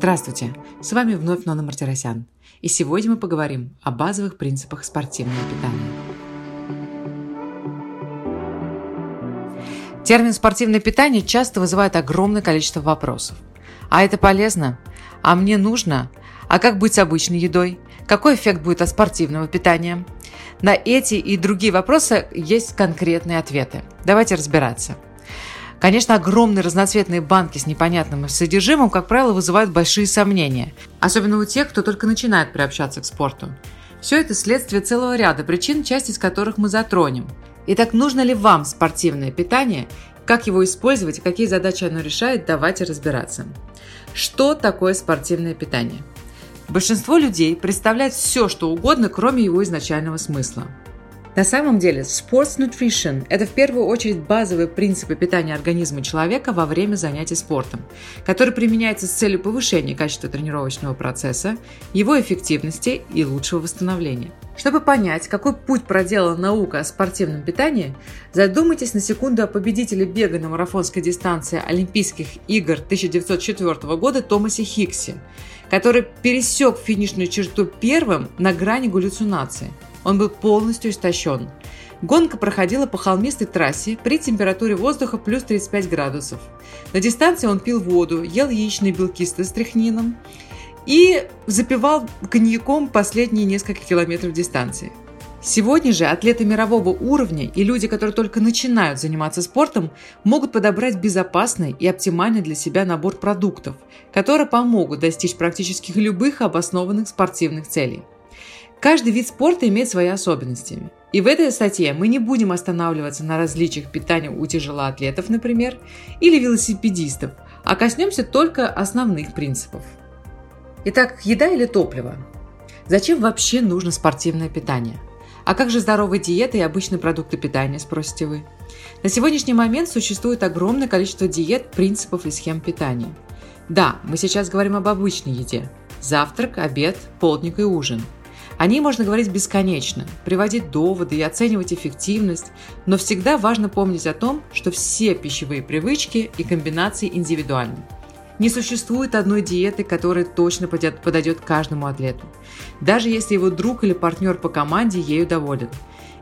Здравствуйте! С вами вновь Нона Мартиросян. И сегодня мы поговорим о базовых принципах спортивного питания. Термин «спортивное питание» часто вызывает огромное количество вопросов. А это полезно? А мне нужно? А как быть с обычной едой? Какой эффект будет от спортивного питания? На эти и другие вопросы есть конкретные ответы. Давайте разбираться – Конечно, огромные разноцветные банки с непонятным содержимым, как правило, вызывают большие сомнения, особенно у тех, кто только начинает приобщаться к спорту. Все это следствие целого ряда причин, часть из которых мы затронем. Итак, нужно ли вам спортивное питание, как его использовать и какие задачи оно решает, давайте разбираться. Что такое спортивное питание? Большинство людей представляет все, что угодно, кроме его изначального смысла. На самом деле, sports nutrition – это в первую очередь базовые принципы питания организма человека во время занятий спортом, который применяется с целью повышения качества тренировочного процесса, его эффективности и лучшего восстановления. Чтобы понять, какой путь проделала наука о спортивном питании, задумайтесь на секунду о победителе бега на марафонской дистанции Олимпийских игр 1904 года Томасе Хиксе, который пересек финишную черту первым на грани галлюцинации – он был полностью истощен. Гонка проходила по холмистой трассе при температуре воздуха плюс 35 градусов. На дистанции он пил воду, ел яичные белки с стрихнином и запивал коньяком последние несколько километров дистанции. Сегодня же атлеты мирового уровня и люди, которые только начинают заниматься спортом, могут подобрать безопасный и оптимальный для себя набор продуктов, которые помогут достичь практически любых обоснованных спортивных целей. Каждый вид спорта имеет свои особенности. И в этой статье мы не будем останавливаться на различиях питания у тяжелоатлетов, например, или велосипедистов, а коснемся только основных принципов. Итак, еда или топливо? Зачем вообще нужно спортивное питание? А как же здоровая диета и обычные продукты питания, спросите вы? На сегодняшний момент существует огромное количество диет, принципов и схем питания. Да, мы сейчас говорим об обычной еде. Завтрак, обед, полдник и ужин – о ней можно говорить бесконечно, приводить доводы и оценивать эффективность, но всегда важно помнить о том, что все пищевые привычки и комбинации индивидуальны. Не существует одной диеты, которая точно подойдет каждому атлету, даже если его друг или партнер по команде ею доволен.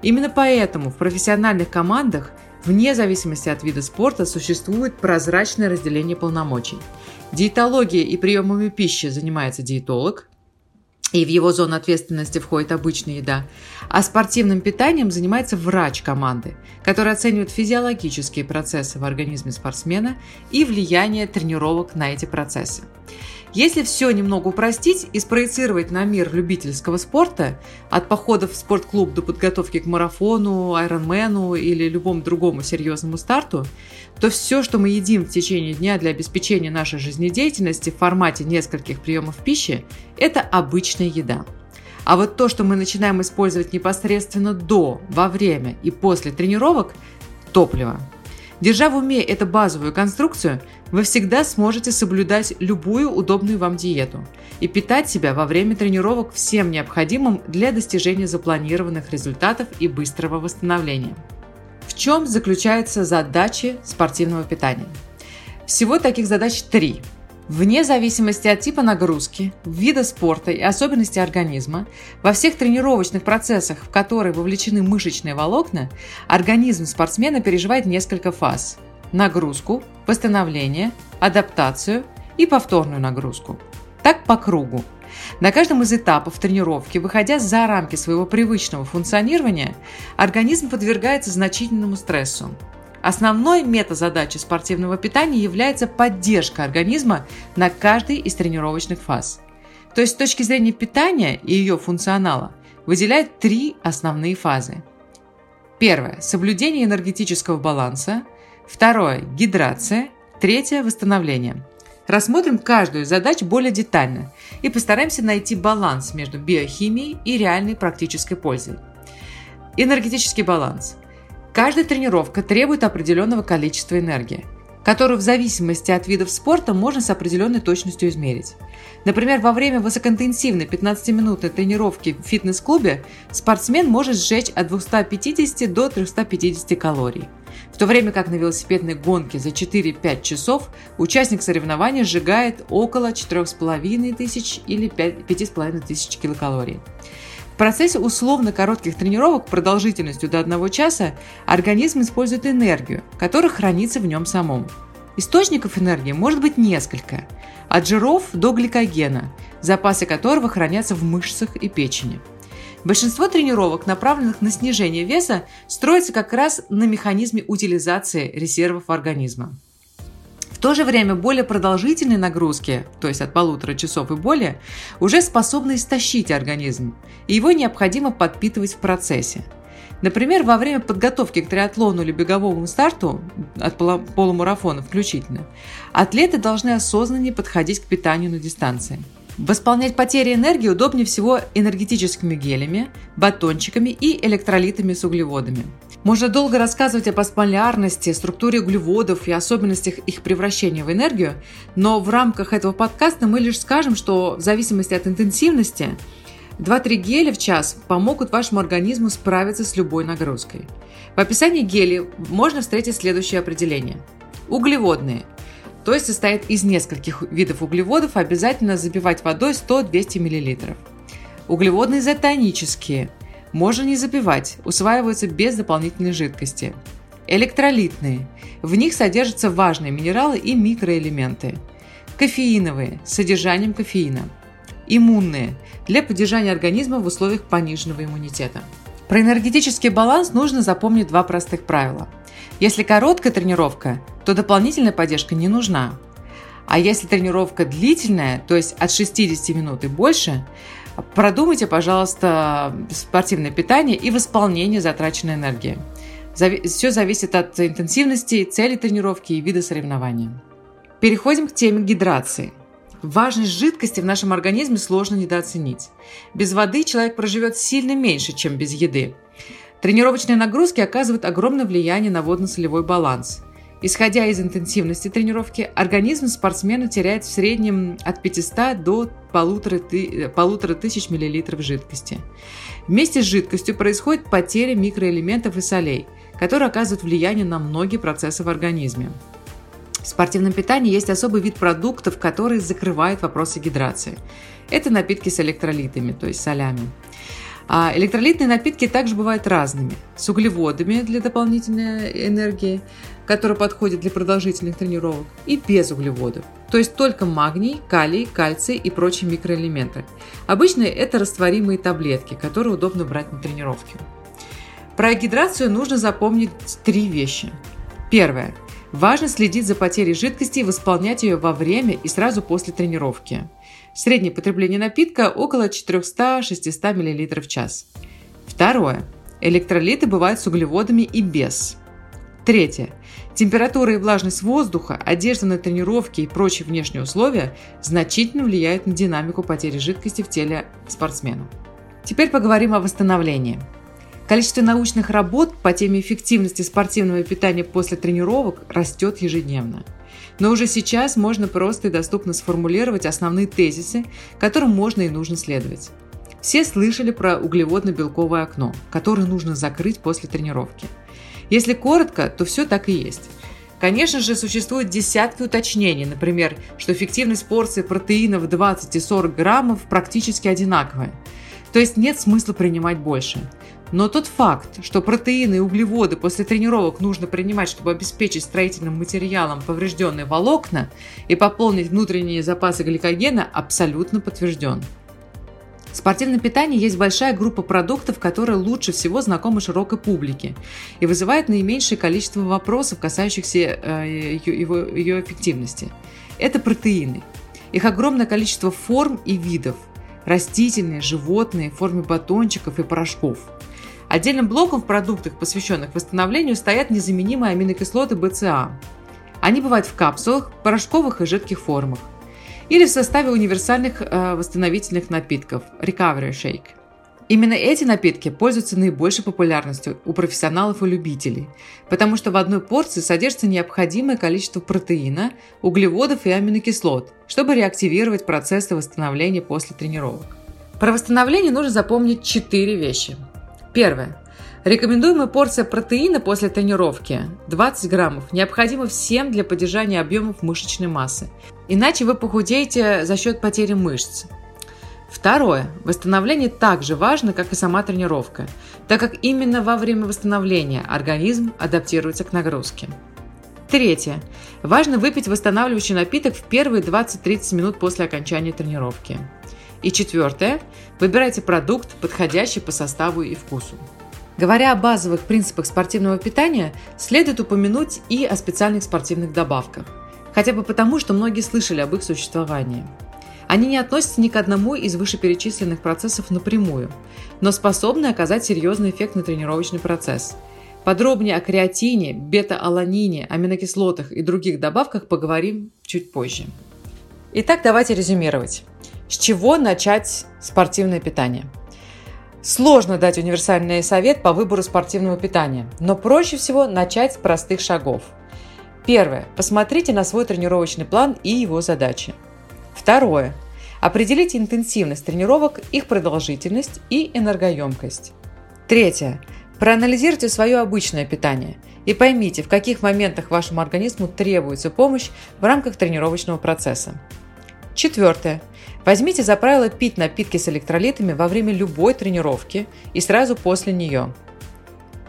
Именно поэтому в профессиональных командах, вне зависимости от вида спорта, существует прозрачное разделение полномочий. Диетологией и приемами пищи занимается диетолог, и в его зону ответственности входит обычная еда, а спортивным питанием занимается врач команды, который оценивает физиологические процессы в организме спортсмена и влияние тренировок на эти процессы. Если все немного упростить и спроецировать на мир любительского спорта, от походов в спортклуб до подготовки к марафону, айронмену или любому другому серьезному старту, то все, что мы едим в течение дня для обеспечения нашей жизнедеятельности в формате нескольких приемов пищи, это обычная еда. А вот то, что мы начинаем использовать непосредственно до, во время и после тренировок – топливо – Держа в уме эту базовую конструкцию, вы всегда сможете соблюдать любую удобную вам диету и питать себя во время тренировок всем необходимым для достижения запланированных результатов и быстрого восстановления. В чем заключаются задачи спортивного питания? Всего таких задач три – Вне зависимости от типа нагрузки, вида спорта и особенностей организма, во всех тренировочных процессах, в которые вовлечены мышечные волокна, организм спортсмена переживает несколько фаз – нагрузку, восстановление, адаптацию и повторную нагрузку. Так по кругу. На каждом из этапов тренировки, выходя за рамки своего привычного функционирования, организм подвергается значительному стрессу. Основной метазадачей спортивного питания является поддержка организма на каждой из тренировочных фаз. То есть с точки зрения питания и ее функционала выделяют три основные фазы. Первое – соблюдение энергетического баланса. Второе – гидрация. Третье – восстановление. Рассмотрим каждую из задач более детально и постараемся найти баланс между биохимией и реальной практической пользой. Энергетический баланс – Каждая тренировка требует определенного количества энергии. которую в зависимости от видов спорта можно с определенной точностью измерить. Например, во время высокоинтенсивной 15-минутной тренировки в фитнес-клубе спортсмен может сжечь от 250 до 350 калорий. В то время как на велосипедной гонке за 4-5 часов участник соревнования сжигает около 4,5 тысяч или 5,5 тысяч килокалорий. Процессе условно коротких тренировок продолжительностью до 1 часа организм использует энергию, которая хранится в нем самом. Источников энергии может быть несколько, от жиров до гликогена, запасы которого хранятся в мышцах и печени. Большинство тренировок, направленных на снижение веса, строится как раз на механизме утилизации резервов организма. В то же время более продолжительные нагрузки, то есть от полутора часов и более, уже способны истощить организм, и его необходимо подпитывать в процессе. Например, во время подготовки к триатлону или беговому старту, от полумарафона включительно, атлеты должны осознаннее подходить к питанию на дистанции – Восполнять потери энергии удобнее всего энергетическими гелями, батончиками и электролитами с углеводами. Можно долго рассказывать об осмолярности, структуре углеводов и особенностях их превращения в энергию, но в рамках этого подкаста мы лишь скажем, что в зависимости от интенсивности 2-3 геля в час помогут вашему организму справиться с любой нагрузкой. В описании гелей можно встретить следующее определение. Углеводные – то есть состоит из нескольких видов углеводов, обязательно запивать водой 100-200 мл. Углеводные изотонические. Можно не запивать, усваиваются без дополнительной жидкости. Электролитные. В них содержатся важные минералы и микроэлементы. Кофеиновые с содержанием кофеина. Иммунные для поддержания организма в условиях пониженного иммунитета. Про энергетический баланс нужно запомнить два простых правила. Если короткая тренировка, то дополнительная поддержка не нужна. А если тренировка длительная, то есть от 60 минут и больше, продумайте, пожалуйста, спортивное питание и восполнение затраченной энергии. Все зависит от интенсивности, цели тренировки и вида соревнования. Переходим к теме гидрации. Важность жидкости в нашем организме сложно недооценить. Без воды человек проживет сильно меньше, чем без еды. Тренировочные нагрузки оказывают огромное влияние на водно-солевой баланс. Исходя из интенсивности тренировки, организм спортсмена теряет в среднем от 500 до полутора, ты, полутора тысяч миллилитров жидкости. Вместе с жидкостью происходит потеря микроэлементов и солей, которые оказывают влияние на многие процессы в организме. В спортивном питании есть особый вид продуктов, которые закрывают вопросы гидрации. Это напитки с электролитами, то есть солями. А электролитные напитки также бывают разными. С углеводами для дополнительной энергии, которая подходит для продолжительных тренировок, и без углеводов. То есть только магний, калий, кальций и прочие микроэлементы. Обычно это растворимые таблетки, которые удобно брать на тренировке. Про гидрацию нужно запомнить три вещи. Первое. Важно следить за потерей жидкости и восполнять ее во время и сразу после тренировки. Среднее потребление напитка около 400-600 мл в час. Второе. Электролиты бывают с углеводами и без. Третье. Температура и влажность воздуха, одежда на тренировке и прочие внешние условия значительно влияют на динамику потери жидкости в теле спортсмена. Теперь поговорим о восстановлении. Количество научных работ по теме эффективности спортивного питания после тренировок растет ежедневно – но уже сейчас можно просто и доступно сформулировать основные тезисы, которым можно и нужно следовать. Все слышали про углеводно-белковое окно, которое нужно закрыть после тренировки. Если коротко, то все так и есть. Конечно же, существуют десятки уточнений, например, что эффективность порции протеина в 20 и 40 граммов практически одинаковая. То есть нет смысла принимать больше. Но тот факт, что протеины и углеводы после тренировок нужно принимать, чтобы обеспечить строительным материалом поврежденные волокна и пополнить внутренние запасы гликогена, абсолютно подтвержден. В спортивном питании есть большая группа продуктов, которые лучше всего знакомы широкой публике и вызывают наименьшее количество вопросов, касающихся э, его, ее эффективности. Это протеины. Их огромное количество форм и видов – растительные, животные, в форме батончиков и порошков – Отдельным блоком в продуктах, посвященных восстановлению, стоят незаменимые аминокислоты БЦА. Они бывают в капсулах, порошковых и жидких формах. Или в составе универсальных э, восстановительных напитков – Recovery Shake. Именно эти напитки пользуются наибольшей популярностью у профессионалов и любителей, потому что в одной порции содержится необходимое количество протеина, углеводов и аминокислот, чтобы реактивировать процессы восстановления после тренировок. Про восстановление нужно запомнить четыре вещи. Первое. Рекомендуемая порция протеина после тренировки 20 граммов необходима всем для поддержания объемов мышечной массы. Иначе вы похудеете за счет потери мышц. Второе. Восстановление так же важно, как и сама тренировка, так как именно во время восстановления организм адаптируется к нагрузке. Третье. Важно выпить восстанавливающий напиток в первые 20-30 минут после окончания тренировки. И четвертое. Выбирайте продукт, подходящий по составу и вкусу. Говоря о базовых принципах спортивного питания, следует упомянуть и о специальных спортивных добавках. Хотя бы потому, что многие слышали об их существовании – они не относятся ни к одному из вышеперечисленных процессов напрямую, но способны оказать серьезный эффект на тренировочный процесс. Подробнее о креатине, бета-аланине, аминокислотах и других добавках поговорим чуть позже. Итак, давайте резюмировать. С чего начать спортивное питание? Сложно дать универсальный совет по выбору спортивного питания, но проще всего начать с простых шагов. Первое. Посмотрите на свой тренировочный план и его задачи. Второе. Определите интенсивность тренировок, их продолжительность и энергоемкость. Третье. Проанализируйте свое обычное питание и поймите, в каких моментах вашему организму требуется помощь в рамках тренировочного процесса. Четвертое. Возьмите за правило пить напитки с электролитами во время любой тренировки и сразу после нее.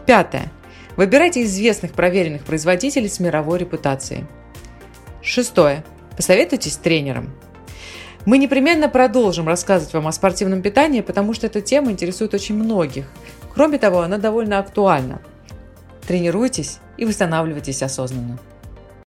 Пятое. Выбирайте известных проверенных производителей с мировой репутацией. Шестое. Посоветуйтесь с тренером. Мы непременно продолжим рассказывать вам о спортивном питании, потому что эта тема интересует очень многих. Кроме того, она довольно актуальна. Тренируйтесь и восстанавливайтесь осознанно.